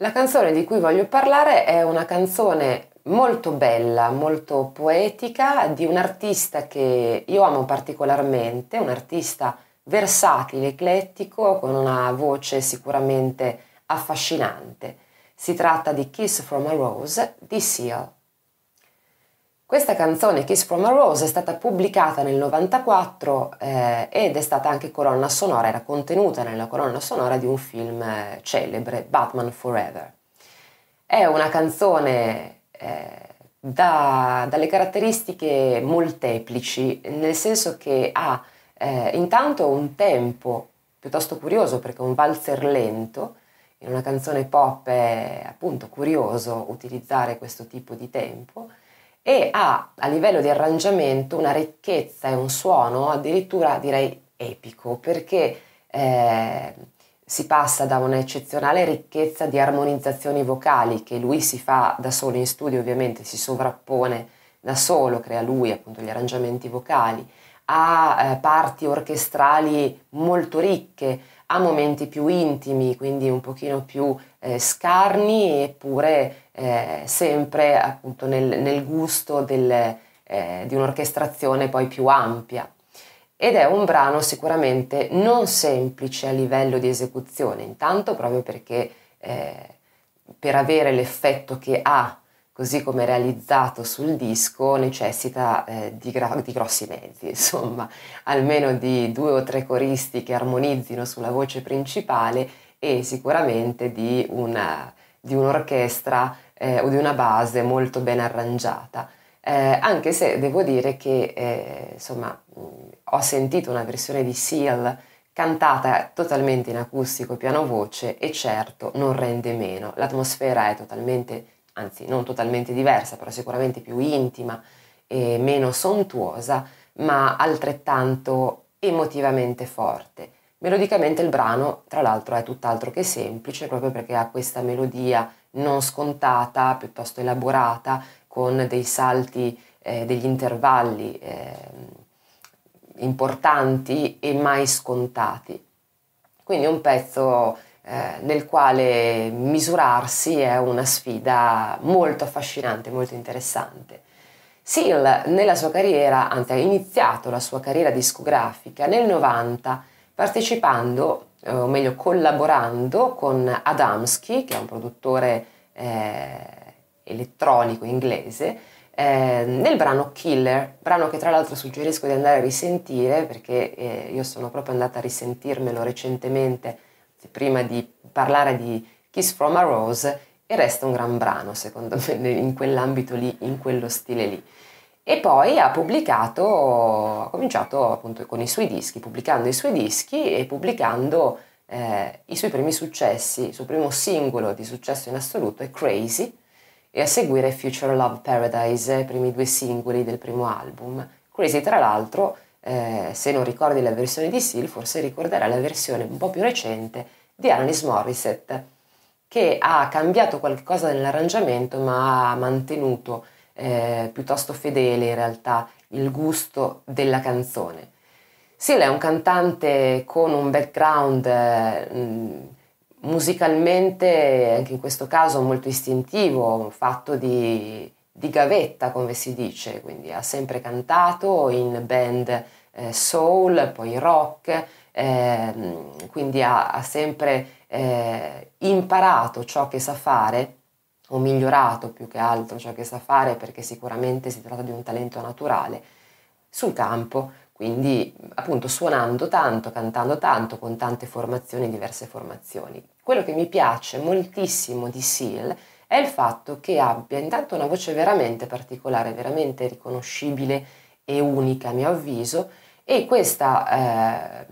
La canzone di cui voglio parlare è una canzone molto bella, molto poetica di un artista che io amo particolarmente, un artista versatile, eclettico, con una voce sicuramente affascinante. Si tratta di Kiss from a Rose di Seal. Questa canzone Kiss from a Rose è stata pubblicata nel 94 eh, ed è stata anche colonna sonora, era contenuta nella colonna sonora di un film eh, celebre, Batman Forever. È una canzone eh, da, dalle caratteristiche molteplici, nel senso che ha eh, intanto un tempo piuttosto curioso perché è un valzer lento, in una canzone pop è appunto curioso utilizzare questo tipo di tempo e ha a livello di arrangiamento una ricchezza e un suono addirittura direi epico perché eh, si passa da un'eccezionale ricchezza di armonizzazioni vocali che lui si fa da solo in studio ovviamente si sovrappone da solo, crea lui appunto gli arrangiamenti vocali, a eh, parti orchestrali molto ricche, a momenti più intimi, quindi un pochino più eh, scarni, eppure eh, sempre appunto nel, nel gusto del, eh, di un'orchestrazione poi più ampia. Ed è un brano sicuramente non semplice a livello di esecuzione, intanto proprio perché eh, per avere l'effetto che ha così come realizzato sul disco, necessita eh, di, gra- di, grossi mezzi, insomma, almeno di due o tre coristi che armonizzino sulla voce principale e sicuramente di, una, di un'orchestra eh, o di una base molto ben arrangiata. Eh, anche se devo dire che eh, insomma, mh, ho sentito una versione di Seal cantata totalmente in acustico piano-voce e certo non rende meno, l'atmosfera è totalmente anzi non totalmente diversa, però sicuramente più intima e meno sontuosa, ma altrettanto emotivamente forte. Melodicamente il brano, tra l'altro, è tutt'altro che semplice, proprio perché ha questa melodia non scontata, piuttosto elaborata, con dei salti, eh, degli intervalli eh, importanti e mai scontati. Quindi è un pezzo eh, nel quale misurarsi è una sfida molto affascinante, molto interessante. Seal nella sua carriera, anzi ha iniziato la sua carriera discografica nel 90 partecipando, eh, o meglio collaborando con Adamski, che è un produttore eh, elettronico inglese, eh, nel brano Killer, brano che tra l'altro suggerisco di andare a risentire perché eh, io sono proprio andata a risentirmelo recentemente prima di parlare di Kiss from a Rose e resta un gran brano secondo me in quell'ambito lì, in quello stile lì. E poi ha pubblicato, ha cominciato appunto con i suoi dischi, pubblicando i suoi dischi e pubblicando eh, i suoi primi successi. Il suo primo singolo di successo in assoluto è Crazy e a seguire Future Love Paradise, i primi due singoli del primo album. Crazy tra l'altro eh, se non ricordi la versione di Seal, forse ricorderai la versione un po' più recente di Alanis Morissette, che ha cambiato qualcosa nell'arrangiamento ma ha mantenuto eh, piuttosto fedele in realtà il gusto della canzone. Seal è un cantante con un background eh, musicalmente, anche in questo caso molto istintivo, fatto di di gavetta, come si dice, quindi ha sempre cantato in band eh, soul, poi rock, eh, quindi ha, ha sempre eh, imparato ciò che sa fare o migliorato più che altro ciò che sa fare perché sicuramente si tratta di un talento naturale sul campo, quindi appunto suonando tanto, cantando tanto, con tante formazioni, diverse formazioni. Quello che mi piace moltissimo di Seal è il fatto che abbia intanto una voce veramente particolare, veramente riconoscibile e unica a mio avviso e questa eh,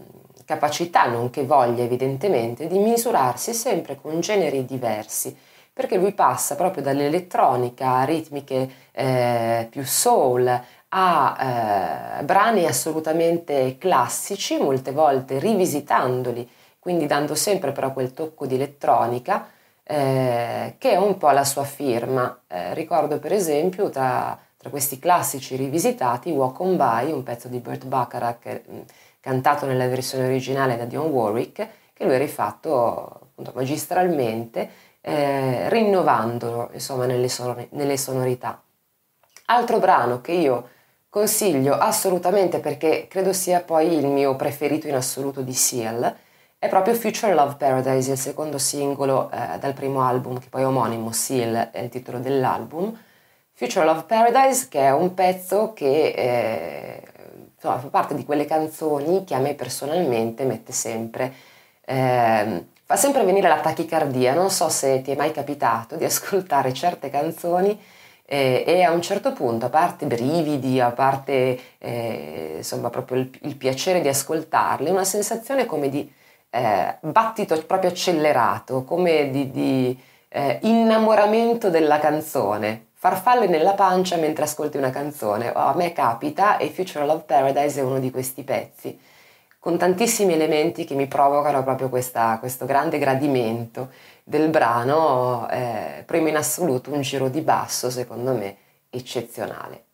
capacità, nonché voglia evidentemente, di misurarsi sempre con generi diversi, perché lui passa proprio dall'elettronica a ritmiche eh, più soul, a eh, brani assolutamente classici, molte volte rivisitandoli, quindi dando sempre però quel tocco di elettronica, eh, che è un po' la sua firma. Eh, ricordo per esempio tra, tra, questi classici rivisitati Walk on By, un pezzo di Burt Bacharach mm, cantato nella versione originale da Dionne Warwick, che lui ha rifatto appunto, magistralmente, eh, rinnovandolo insomma nelle, sonor- nelle sonorità. Altro brano che io consiglio assolutamente perché credo sia poi il mio preferito in assoluto di Seal è proprio Future Love Paradise, il secondo singolo eh, dal primo album che poi è omonimo, Seal è il titolo dell'album. Future Love Paradise che è un pezzo che eh, insomma, fa parte di quelle canzoni che a me personalmente mette sempre, eh, fa sempre venire la tachicardia. Non so se ti è mai capitato di ascoltare certe canzoni eh, e a un certo punto, a parte brividi, a parte eh, insomma proprio il, il, piacere di ascoltarle, una sensazione come di eh, battito proprio accelerato, come di, di eh, innamoramento della canzone, farfalle nella pancia mentre ascolti una canzone. Oh, a me capita e Future Love Paradise è uno di questi pezzi con tantissimi elementi che mi provocano proprio questa, questo grande gradimento del brano, eh, primo in assoluto un giro di basso secondo me eccezionale.